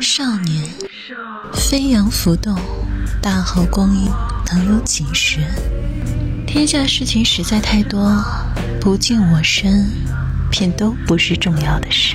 少年飞扬浮动大好光阴能有几时？天下事情实在太多不近我身便都不是重要的事。